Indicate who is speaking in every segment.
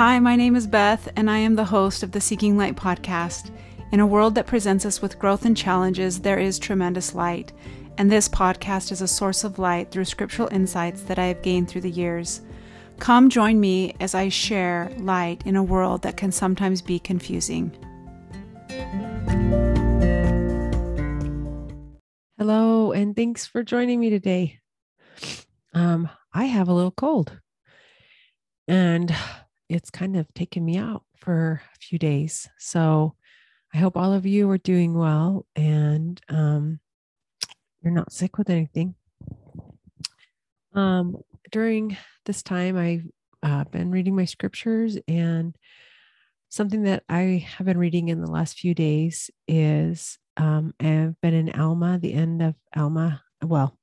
Speaker 1: Hi, my name is Beth, and I am the host of the Seeking Light podcast. In a world that presents us with growth and challenges, there is tremendous light, and this podcast is a source of light through scriptural insights that I have gained through the years. Come join me as I share light in a world that can sometimes be confusing.
Speaker 2: Hello, and thanks for joining me today. Um, I have a little cold, and it's kind of taken me out for a few days. So I hope all of you are doing well and um, you're not sick with anything. Um, during this time, I've uh, been reading my scriptures, and something that I have been reading in the last few days is um, I've been in Alma, the end of Alma, well,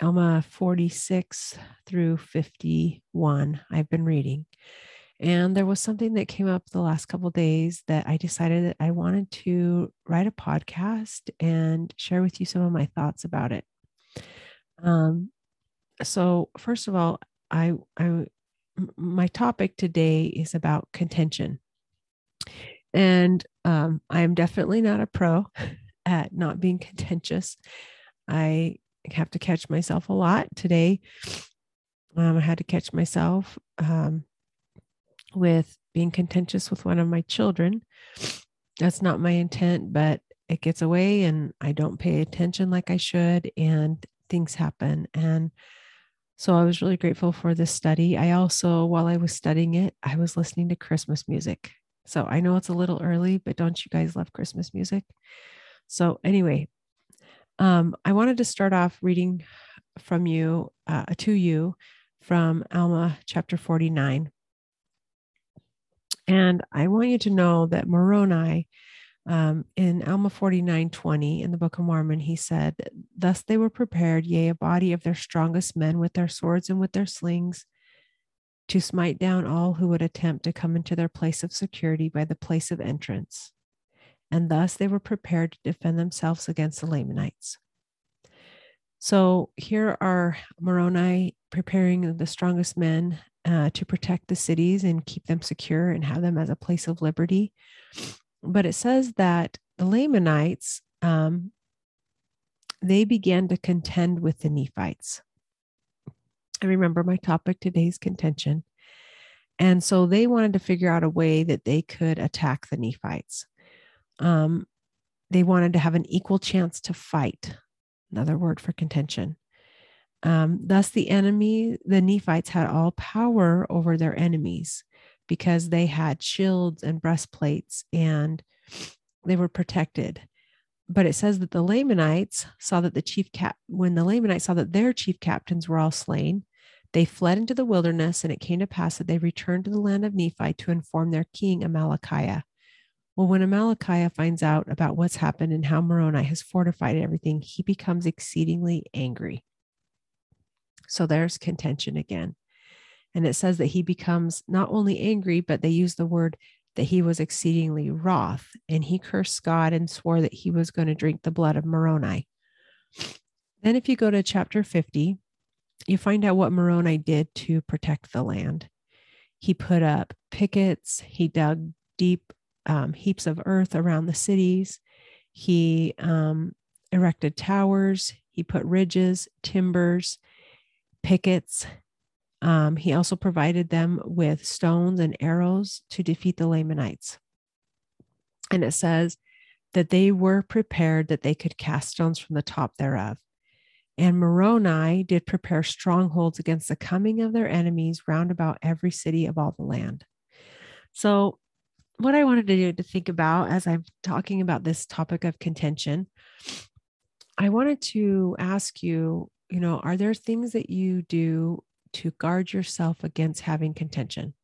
Speaker 2: Alma 46 through 51. I've been reading. And there was something that came up the last couple days that I decided that I wanted to write a podcast and share with you some of my thoughts about it. Um, so first of all, I, I my topic today is about contention. And um, I am definitely not a pro at not being contentious. I have to catch myself a lot today. Um, I had to catch myself um, with being contentious with one of my children. That's not my intent, but it gets away and I don't pay attention like I should, and things happen. And so I was really grateful for this study. I also, while I was studying it, I was listening to Christmas music. So I know it's a little early, but don't you guys love Christmas music? So, anyway, um, I wanted to start off reading from you, uh, to you from Alma chapter 49. And I want you to know that Moroni, um, in Alma 49 20 in the Book of Mormon, he said, Thus they were prepared, yea, a body of their strongest men with their swords and with their slings, to smite down all who would attempt to come into their place of security by the place of entrance. And thus they were prepared to defend themselves against the Lamanites. So here are Moroni preparing the strongest men uh, to protect the cities and keep them secure and have them as a place of liberty. But it says that the Lamanites, um, they began to contend with the Nephites. I remember my topic today's contention. And so they wanted to figure out a way that they could attack the Nephites. Um, they wanted to have an equal chance to fight, another word for contention. Um, thus, the enemy, the Nephites, had all power over their enemies because they had shields and breastplates and they were protected. But it says that the Lamanites saw that the chief cap, when the Lamanites saw that their chief captains were all slain, they fled into the wilderness, and it came to pass that they returned to the land of Nephi to inform their king Amalickiah. Well, when Amalickiah finds out about what's happened and how Moroni has fortified everything, he becomes exceedingly angry. So there's contention again. And it says that he becomes not only angry, but they use the word that he was exceedingly wroth and he cursed God and swore that he was going to drink the blood of Moroni. Then, if you go to chapter 50, you find out what Moroni did to protect the land. He put up pickets, he dug deep um, heaps of earth around the cities, he um, erected towers, he put ridges, timbers, pickets. Um, he also provided them with stones and arrows to defeat the Lamanites. And it says that they were prepared that they could cast stones from the top thereof. And Moroni did prepare strongholds against the coming of their enemies round about every city of all the land. So, what I wanted to do to think about as I'm talking about this topic of contention, I wanted to ask you you know, are there things that you do to guard yourself against having contention?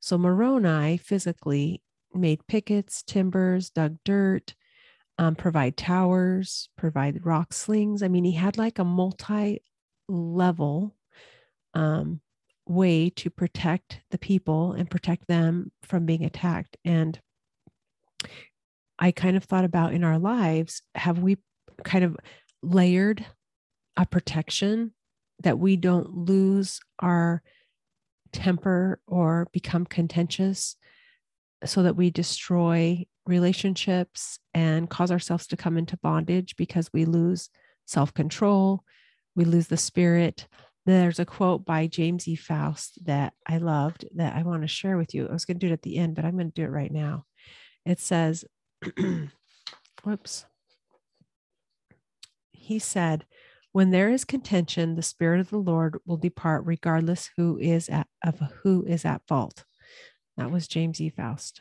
Speaker 2: So Moroni physically made pickets, timbers, dug dirt, um, provide towers, provide rock slings. I mean, he had like a multi level um, way to protect the people and protect them from being attacked. And I kind of thought about in our lives, have we kind of layered a protection that we don't lose our temper or become contentious so that we destroy relationships and cause ourselves to come into bondage because we lose self control, we lose the spirit. There's a quote by James E. Faust that I loved that I want to share with you. I was going to do it at the end, but I'm going to do it right now. It says, whoops. He said, when there is contention, the spirit of the Lord will depart regardless who is at, of who is at fault. That was James E. Faust.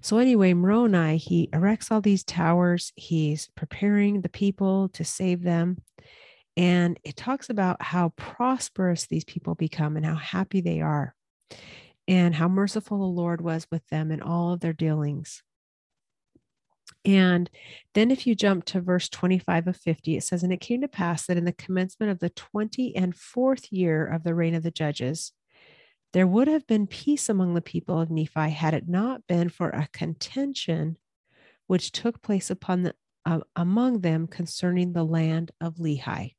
Speaker 2: So anyway, Moroni, he erects all these towers. He's preparing the people to save them. And it talks about how prosperous these people become and how happy they are and how merciful the Lord was with them in all of their dealings. And then, if you jump to verse 25 of 50, it says, And it came to pass that in the commencement of the 20 and fourth year of the reign of the judges, there would have been peace among the people of Nephi had it not been for a contention which took place upon the, uh, among them concerning the land of Lehi.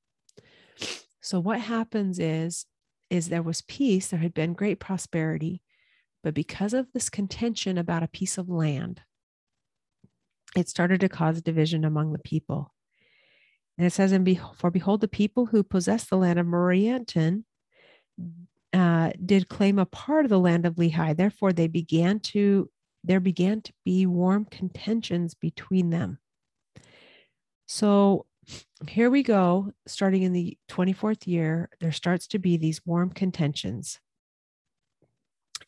Speaker 2: So what happens is is there was peace, there had been great prosperity, but because of this contention about a piece of land, it started to cause division among the people. And it says, "And for behold, the people who possess the land of Morianton uh, did claim a part of the land of Lehi. Therefore, they began to there began to be warm contentions between them. So here we go. Starting in the 24th year, there starts to be these warm contentions.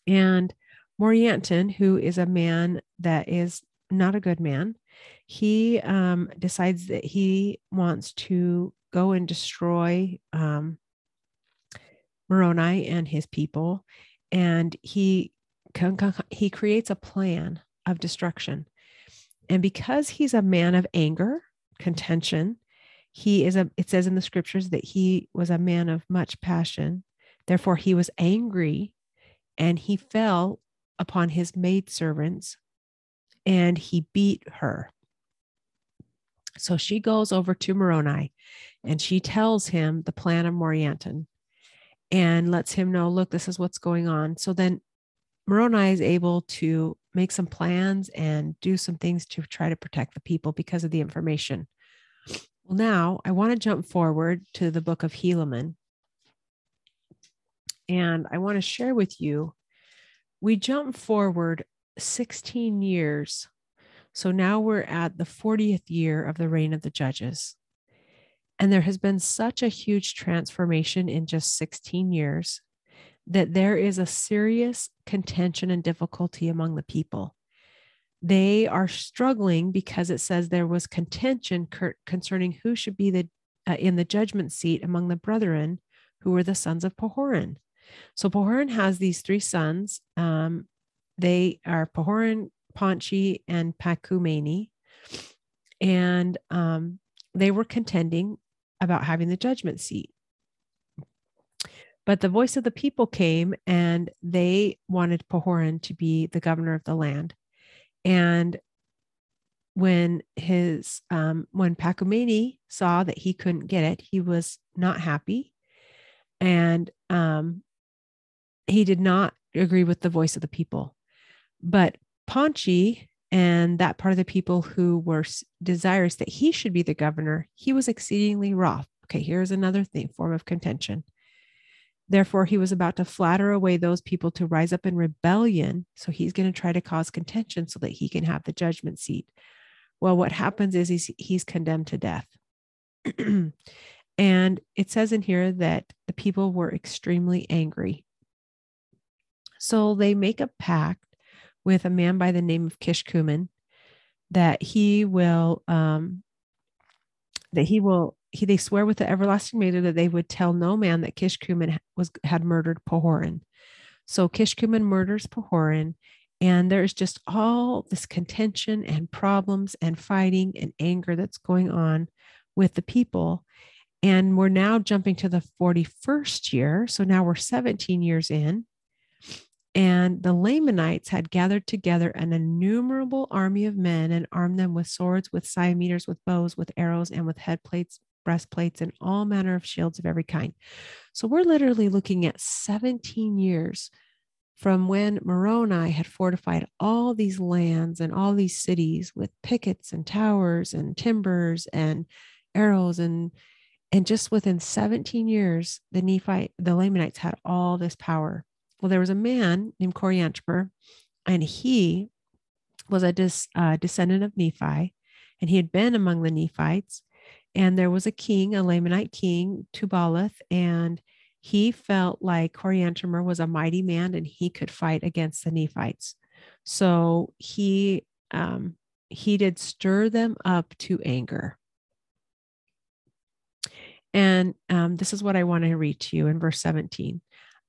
Speaker 2: And Morianton, who is a man that is not a good man, he um, decides that he wants to go and destroy um, Moroni and his people, and he he creates a plan of destruction. And because he's a man of anger, contention, he is a it says in the scriptures that he was a man of much passion. Therefore he was angry and he fell upon his maidservants and he beat her. So she goes over to Moroni and she tells him the plan of Morianton and lets him know, look, this is what's going on. So then Moroni is able to make some plans and do some things to try to protect the people because of the information. Well, now I want to jump forward to the book of Helaman. And I want to share with you, we jump forward 16 years. So now we're at the 40th year of the reign of the judges. And there has been such a huge transformation in just 16 years that there is a serious contention and difficulty among the people. They are struggling because it says there was contention concerning who should be the uh, in the judgment seat among the brethren who were the sons of Pahoran. So Pahoran has these three sons. Um, they are Pahoran, Paanchi, and Pacumeni. And um, they were contending about having the judgment seat. But the voice of the people came and they wanted Pahoran to be the governor of the land. And when his um, when Pacumeni saw that he couldn't get it, he was not happy, and um, he did not agree with the voice of the people. But Paanchi and that part of the people who were desirous that he should be the governor, he was exceedingly wroth. Okay, here's another thing, form of contention. Therefore, he was about to flatter away those people to rise up in rebellion. So he's going to try to cause contention so that he can have the judgment seat. Well, what happens is he's, he's condemned to death. and it says in here that the people were extremely angry. So they make a pact with a man by the name of Kishkumen that he will um, that he will he they swear with the everlasting maiden that they would tell no man that Kishkumen was had murdered Pahoran. So Kishkumen murders Pahoran, and there's just all this contention and problems and fighting and anger that's going on with the people. And we're now jumping to the 41st year. So now we're 17 years in. And the Lamanites had gathered together an innumerable army of men and armed them with swords, with cimeters, with bows, with arrows, and with head plates, breastplates, and all manner of shields of every kind. So we're literally looking at 17 years from when Moroni had fortified all these lands and all these cities with pickets and towers and timbers and arrows and and just within 17 years the Nephite the Lamanites had all this power. Well, there was a man named Coriantumr, and he was a dis, uh, descendant of Nephi, and he had been among the Nephites. And there was a king, a Lamanite king, Tubaloth, and he felt like Coriantumr was a mighty man and he could fight against the Nephites. So he um, he did stir them up to anger. And um, this is what I want to read to you in verse 17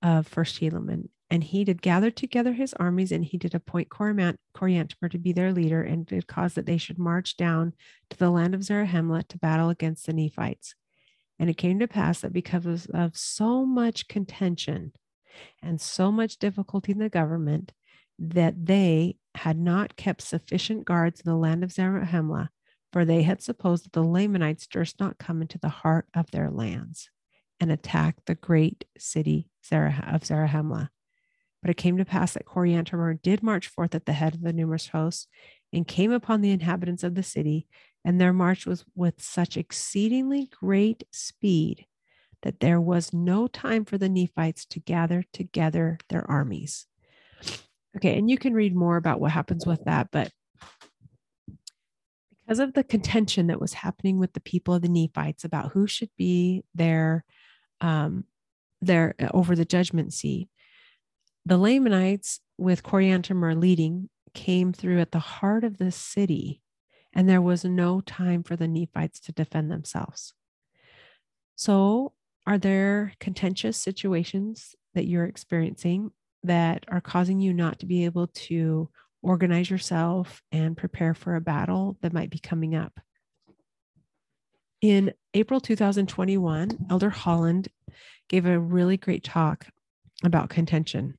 Speaker 2: of First Helaman. And he did gather together his armies, and he did appoint Coriantumr to be their leader, and did cause that they should march down to the land of Zarahemla to battle against the Nephites. And it came to pass that because of so much contention and so much difficulty in the government, that they had not kept sufficient guards in the land of Zarahemla, for they had supposed that the Lamanites durst not come into the heart of their lands and attack the great city of Zarahemla. But it came to pass that Coriantumr did march forth at the head of the numerous hosts and came upon the inhabitants of the city, and their march was with such exceedingly great speed that there was no time for the Nephites to gather together their armies. Okay, and you can read more about what happens with that, but because of the contention that was happening with the people of the Nephites about who should be their um, their over the judgment seat, the Lamanites, with Coriantumr leading, came through at the heart of the city, and there was no time for the Nephites to defend themselves. So, are there contentious situations that you're experiencing that are causing you not to be able to organize yourself and prepare for a battle that might be coming up? In April 2021, Elder Holland gave a really great talk about contention.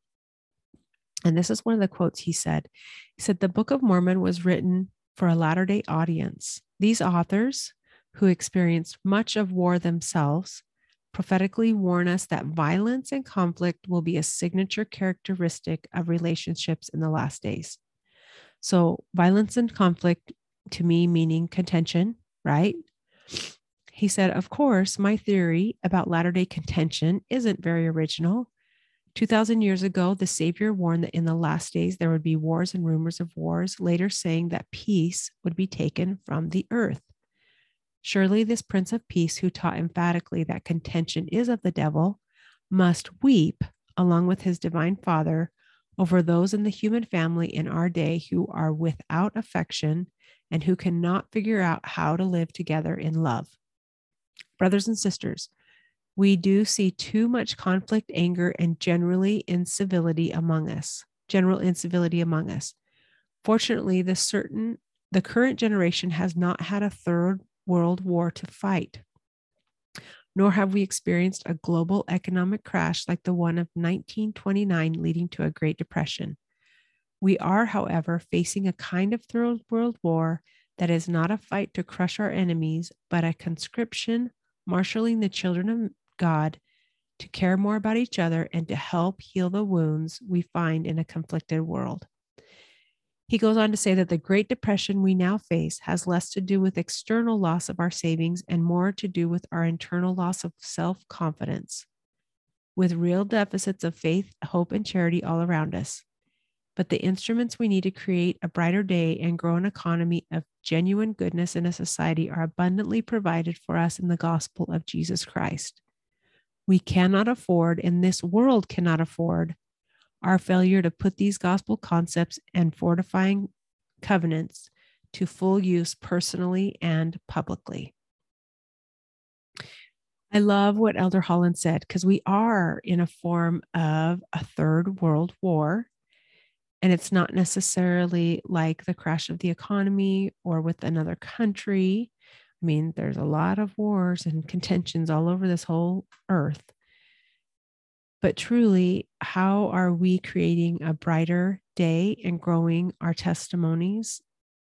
Speaker 2: And this is one of the quotes he said. He said, The Book of Mormon was written for a latter day audience. These authors, who experienced much of war themselves, prophetically warn us that violence and conflict will be a signature characteristic of relationships in the last days. So, violence and conflict to me meaning contention, right? He said, Of course, my theory about latter day contention isn't very original. 2,000 years ago, the Savior warned that in the last days there would be wars and rumors of wars, later saying that peace would be taken from the earth. Surely, this Prince of Peace, who taught emphatically that contention is of the devil, must weep along with his divine Father over those in the human family in our day who are without affection and who cannot figure out how to live together in love. Brothers and sisters, we do see too much conflict, anger, and generally incivility among us. General incivility among us. Fortunately, the certain the current generation has not had a third world war to fight. Nor have we experienced a global economic crash like the one of 1929 leading to a Great Depression. We are, however, facing a kind of third world war that is not a fight to crush our enemies, but a conscription marshaling the children of God to care more about each other and to help heal the wounds we find in a conflicted world. He goes on to say that the Great Depression we now face has less to do with external loss of our savings and more to do with our internal loss of self confidence, with real deficits of faith, hope, and charity all around us. But the instruments we need to create a brighter day and grow an economy of genuine goodness in a society are abundantly provided for us in the gospel of Jesus Christ. We cannot afford, and this world cannot afford, our failure to put these gospel concepts and fortifying covenants to full use personally and publicly. I love what Elder Holland said because we are in a form of a third world war. And it's not necessarily like the crash of the economy or with another country. I mean, there's a lot of wars and contentions all over this whole earth. But truly, how are we creating a brighter day and growing our testimonies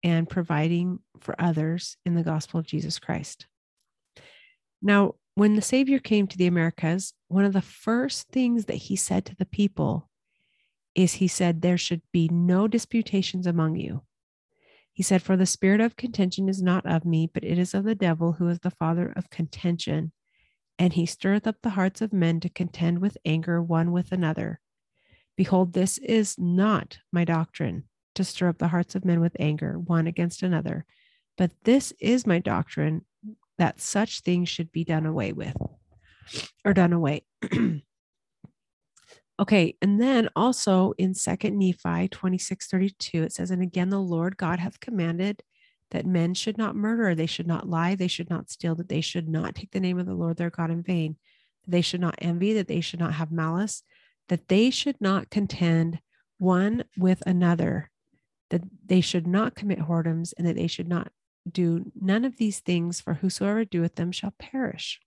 Speaker 2: and providing for others in the gospel of Jesus Christ? Now, when the Savior came to the Americas, one of the first things that he said to the people is he said, There should be no disputations among you. He said, For the spirit of contention is not of me, but it is of the devil, who is the father of contention. And he stirreth up the hearts of men to contend with anger one with another. Behold, this is not my doctrine, to stir up the hearts of men with anger one against another. But this is my doctrine, that such things should be done away with or done away. okay. And then also in second Nephi 26, 32, it says, and again, the Lord God hath commanded that men should not murder, they should not lie, they should not steal, that they should not take the name of the Lord their God in vain, that they should not envy, that they should not have malice, that they should not contend one with another, that they should not commit whoredoms, and that they should not do none of these things, for whosoever doeth them shall perish.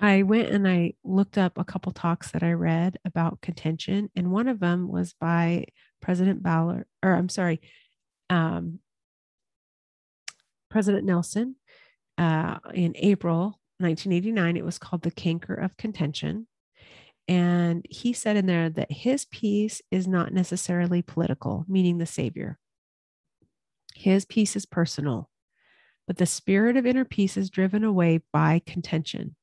Speaker 2: I went and I looked up a couple talks that I read about contention, and one of them was by President Ballard, or I'm sorry, um, President Nelson uh, in April 1989. It was called The Canker of Contention. And he said in there that his peace is not necessarily political, meaning the Savior. His peace is personal, but the spirit of inner peace is driven away by contention.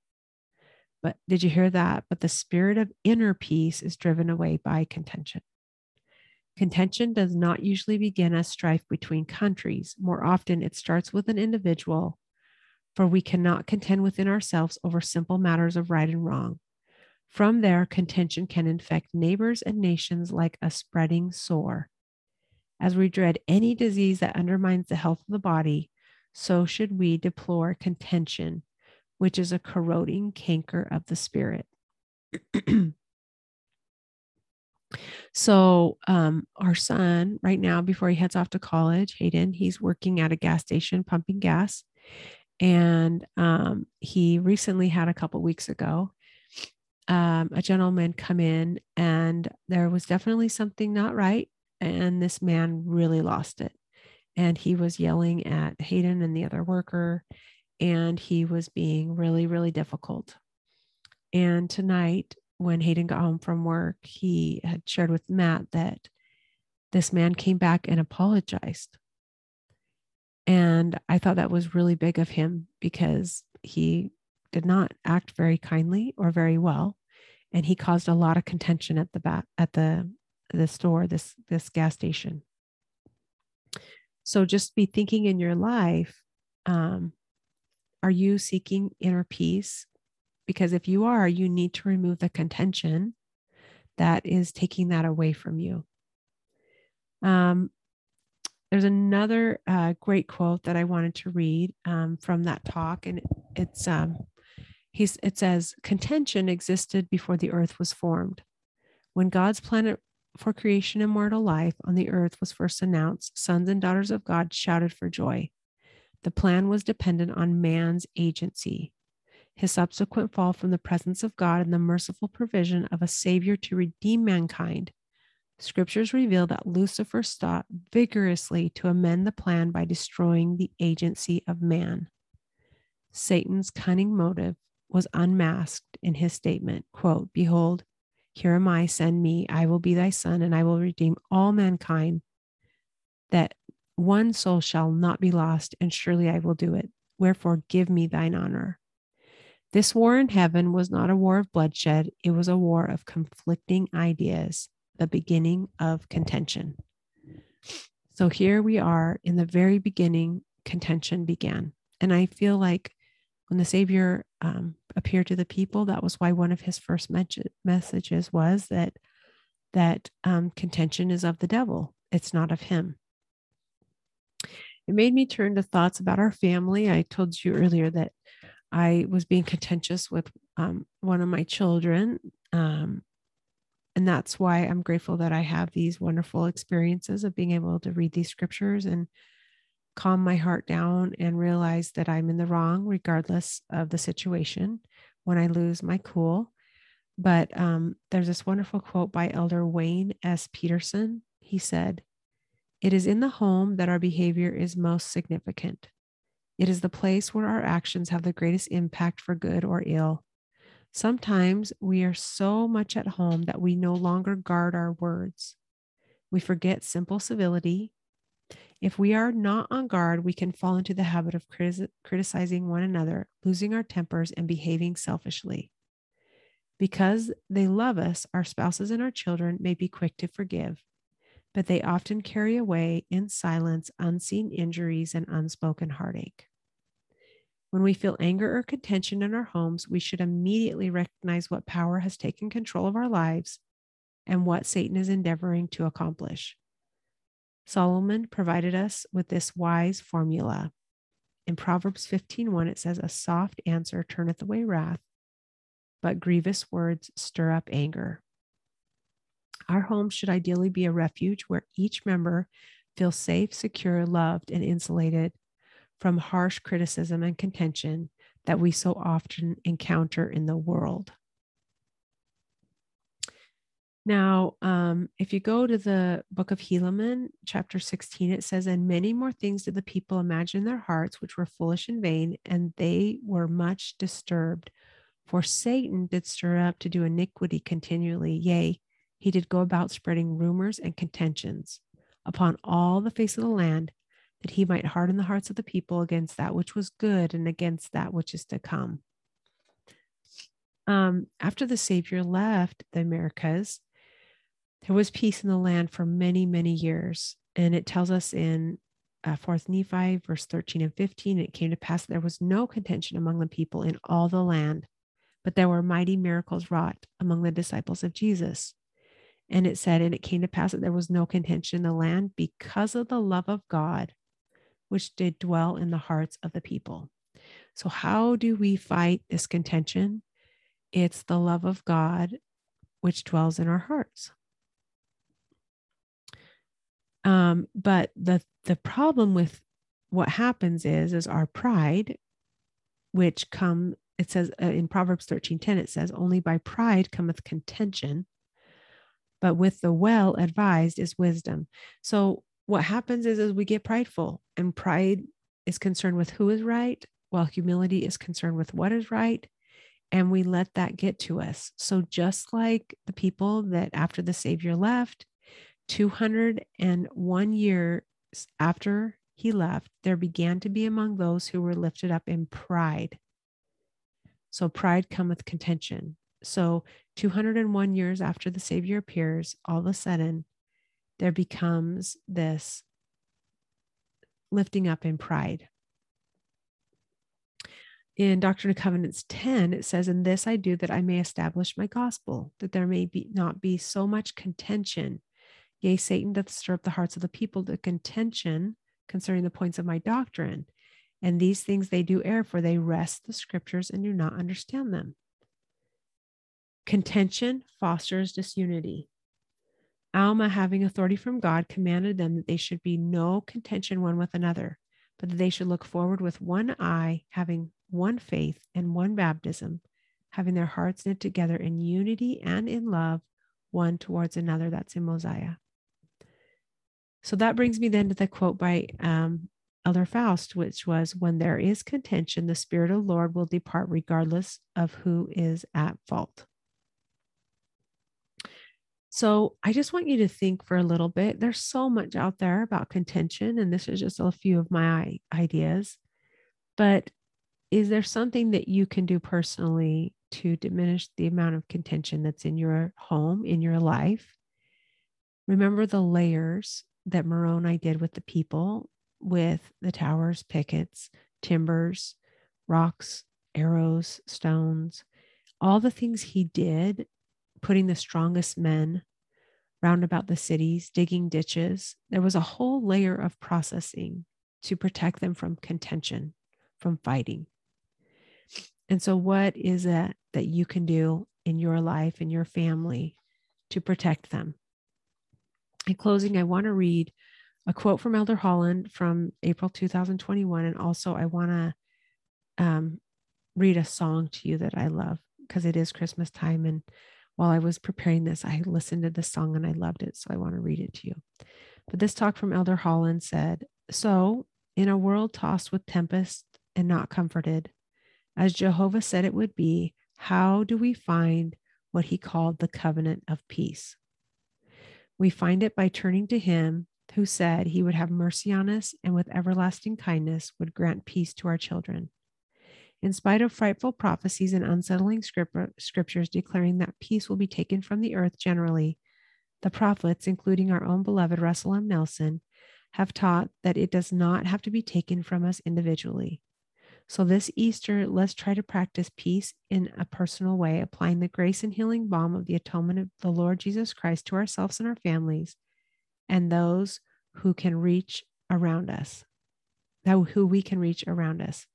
Speaker 2: But did you hear that? But the spirit of inner peace is driven away by contention. Contention does not usually begin as strife between countries. More often, it starts with an individual, for we cannot contend within ourselves over simple matters of right and wrong. From there, contention can infect neighbors and nations like a spreading sore. As we dread any disease that undermines the health of the body, so should we deplore contention, which is a corroding canker of the spirit. so, um, our son, right now, before he heads off to college, Hayden, he's working at a gas station pumping gas. And um, he recently had a couple weeks ago um, a gentleman come in, and there was definitely something not right and this man really lost it. And he was yelling at Hayden and the other worker, and he was being really, really difficult. And tonight, when Hayden got home from work, he had shared with Matt that this man came back and apologized. And I thought that was really big of him because he did not act very kindly or very well. And he caused a lot of contention at the back at the the store, this this gas station. So just be thinking in your life, um, are you seeking inner peace? Because if you are, you need to remove the contention that is taking that away from you. Um, there's another uh, great quote that I wanted to read um, from that talk, and it's um, he's it says contention existed before the earth was formed. When God's planet for creation and mortal life on the earth was first announced, sons and daughters of God shouted for joy. The plan was dependent on man's agency. His subsequent fall from the presence of God and the merciful provision of a Savior to redeem mankind. Scriptures reveal that Lucifer sought vigorously to amend the plan by destroying the agency of man. Satan's cunning motive was unmasked in his statement quote, Behold, here am I, send me. I will be thy son, and I will redeem all mankind, that one soul shall not be lost, and surely I will do it. Wherefore, give me thine honor. This war in heaven was not a war of bloodshed, it was a war of conflicting ideas, the beginning of contention. So here we are in the very beginning, contention began. And I feel like when the Savior um, appeared to the people, that was why one of his first messages was that that um, contention is of the devil; it's not of him. It made me turn to thoughts about our family. I told you earlier that I was being contentious with um, one of my children. Um, and that's why I'm grateful that I have these wonderful experiences of being able to read these scriptures and calm my heart down and realize that I'm in the wrong, regardless of the situation, when I lose my cool. But um, there's this wonderful quote by Elder Wayne S. Peterson. He said, It is in the home that our behavior is most significant. It is the place where our actions have the greatest impact for good or ill. Sometimes we are so much at home that we no longer guard our words. We forget simple civility. If we are not on guard, we can fall into the habit of criticizing one another, losing our tempers, and behaving selfishly. Because they love us, our spouses and our children may be quick to forgive, but they often carry away in silence unseen injuries and unspoken heartache. When we feel anger or contention in our homes, we should immediately recognize what power has taken control of our lives and what Satan is endeavoring to accomplish. Solomon provided us with this wise formula. In Proverbs 15:1 it says a soft answer turneth away wrath, but grievous words stir up anger. Our home should ideally be a refuge where each member feels safe, secure, loved, and insulated from harsh criticism and contention that we so often encounter in the world. Now, um, if you go to the book of Helaman, chapter 16, it says, And many more things did the people imagine in their hearts, which were foolish and vain, and they were much disturbed. For Satan did stir up to do iniquity continually. Yea, he did go about spreading rumors and contentions upon all the face of the land, that he might harden the hearts of the people against that which was good and against that which is to come. Um, after the Savior left the Americas, there was peace in the land for many, many years. And it tells us in uh, 4th Nephi, verse 13 and 15, it came to pass that there was no contention among the people in all the land, but there were mighty miracles wrought among the disciples of Jesus. And it said, And it came to pass that there was no contention in the land because of the love of God which did dwell in the hearts of the people. So, how do we fight this contention? It's the love of God which dwells in our hearts. Um, but the the problem with what happens is is our pride, which come it says uh, in Proverbs thirteen ten it says only by pride cometh contention, but with the well advised is wisdom. So what happens is, is we get prideful and pride is concerned with who is right while humility is concerned with what is right and we let that get to us. So just like the people that after the savior left 201 years after he left there began to be among those who were lifted up in pride. So pride cometh contention so 201 years after the savior appears all of a sudden there becomes this lifting up in pride. In Doctrine and Covenants 10, it says, In this I do that I may establish my gospel, that there may be not be so much contention. Yea, Satan doth stir up the hearts of the people to contention concerning the points of my doctrine. And these things they do err, for they wrest the scriptures and do not understand them. Contention fosters disunity. Alma, having authority from God, commanded them that they should be no contention one with another, but that they should look forward with one eye, having one faith and one baptism, having their hearts knit together in unity and in love, one towards another. That's in Mosiah. So that brings me then to the quote by um, Elder Faust, which was When there is contention, the Spirit of the Lord will depart regardless of who is at fault. So I just want you to think for a little bit. There's so much out there about contention, and this is just a few of my ideas. But is there something that you can do personally to diminish the amount of contention that's in your home, in your life? Remember the layers that Moroni did with the people, with the towers, pickets, timbers, rocks, arrows, stones, all the things he did putting the strongest men round about the cities, digging ditches. There was a whole layer of processing to protect them from contention, from fighting. And so, what is it that you can do in your life, in your family, to protect them? In closing, I want to read a quote from Elder Holland from April 2021. And also, I want to um, read a song to you that I love because it is Christmas time. And while I was preparing this, I listened to this song and I loved it. So I want to read it to you. But this talk from Elder Holland said So, in a world tossed with tempest and not comforted. As Jehovah said it would be, how do we find what he called the covenant of peace? We find it by turning to him who said he would have mercy on us and with everlasting kindness would grant peace to our children. In spite of frightful prophecies and unsettling scriptures declaring that peace will be taken from the earth generally, the prophets, including our own beloved Russell M. Nelson, have taught that it does not have to be taken from us individually. So, this Easter, let's try to practice peace in a personal way, applying the grace and healing balm of the atonement of the Lord Jesus Christ to ourselves and our families and those who can reach around us, who we can reach around us.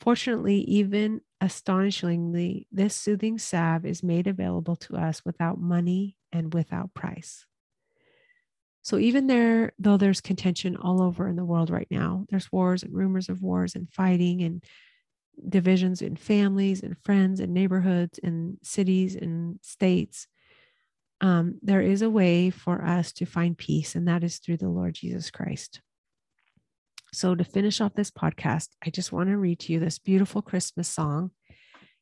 Speaker 2: Fortunately, even astonishingly, this soothing salve is made available to us without money and without price. So even there, though there's contention all over in the world right now, there's wars and rumors of wars and fighting and divisions in families and friends and neighborhoods and cities and states. Um, there is a way for us to find peace, and that is through the Lord Jesus Christ. So, to finish off this podcast, I just want to read to you this beautiful Christmas song.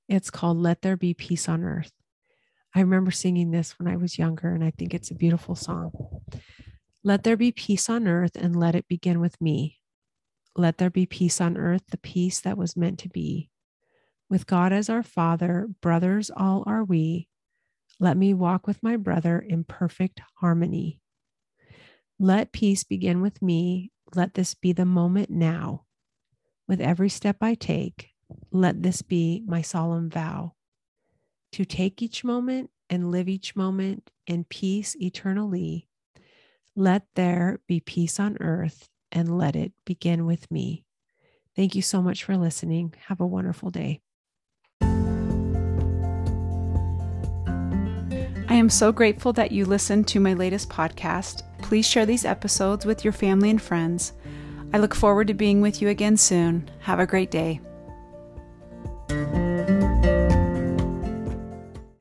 Speaker 2: It's called Let There Be Peace on Earth. I remember singing this when I was younger, and I think it's a beautiful song. Let there be peace on earth and let it begin with me. Let there be peace on earth, the peace that was meant to be. With God as our Father, brothers all are we. Let me walk with my brother in perfect harmony. Let peace begin with me. Let this be the moment now. With every step I take, let this be my solemn vow to take each moment and live each moment in peace eternally let there be peace on earth and let it begin with me. Thank you so much for listening. Have a wonderful day.
Speaker 1: I am so grateful that you listened to my latest podcast. Please share these episodes with your family and friends. I look forward to being with you again soon. Have a great day.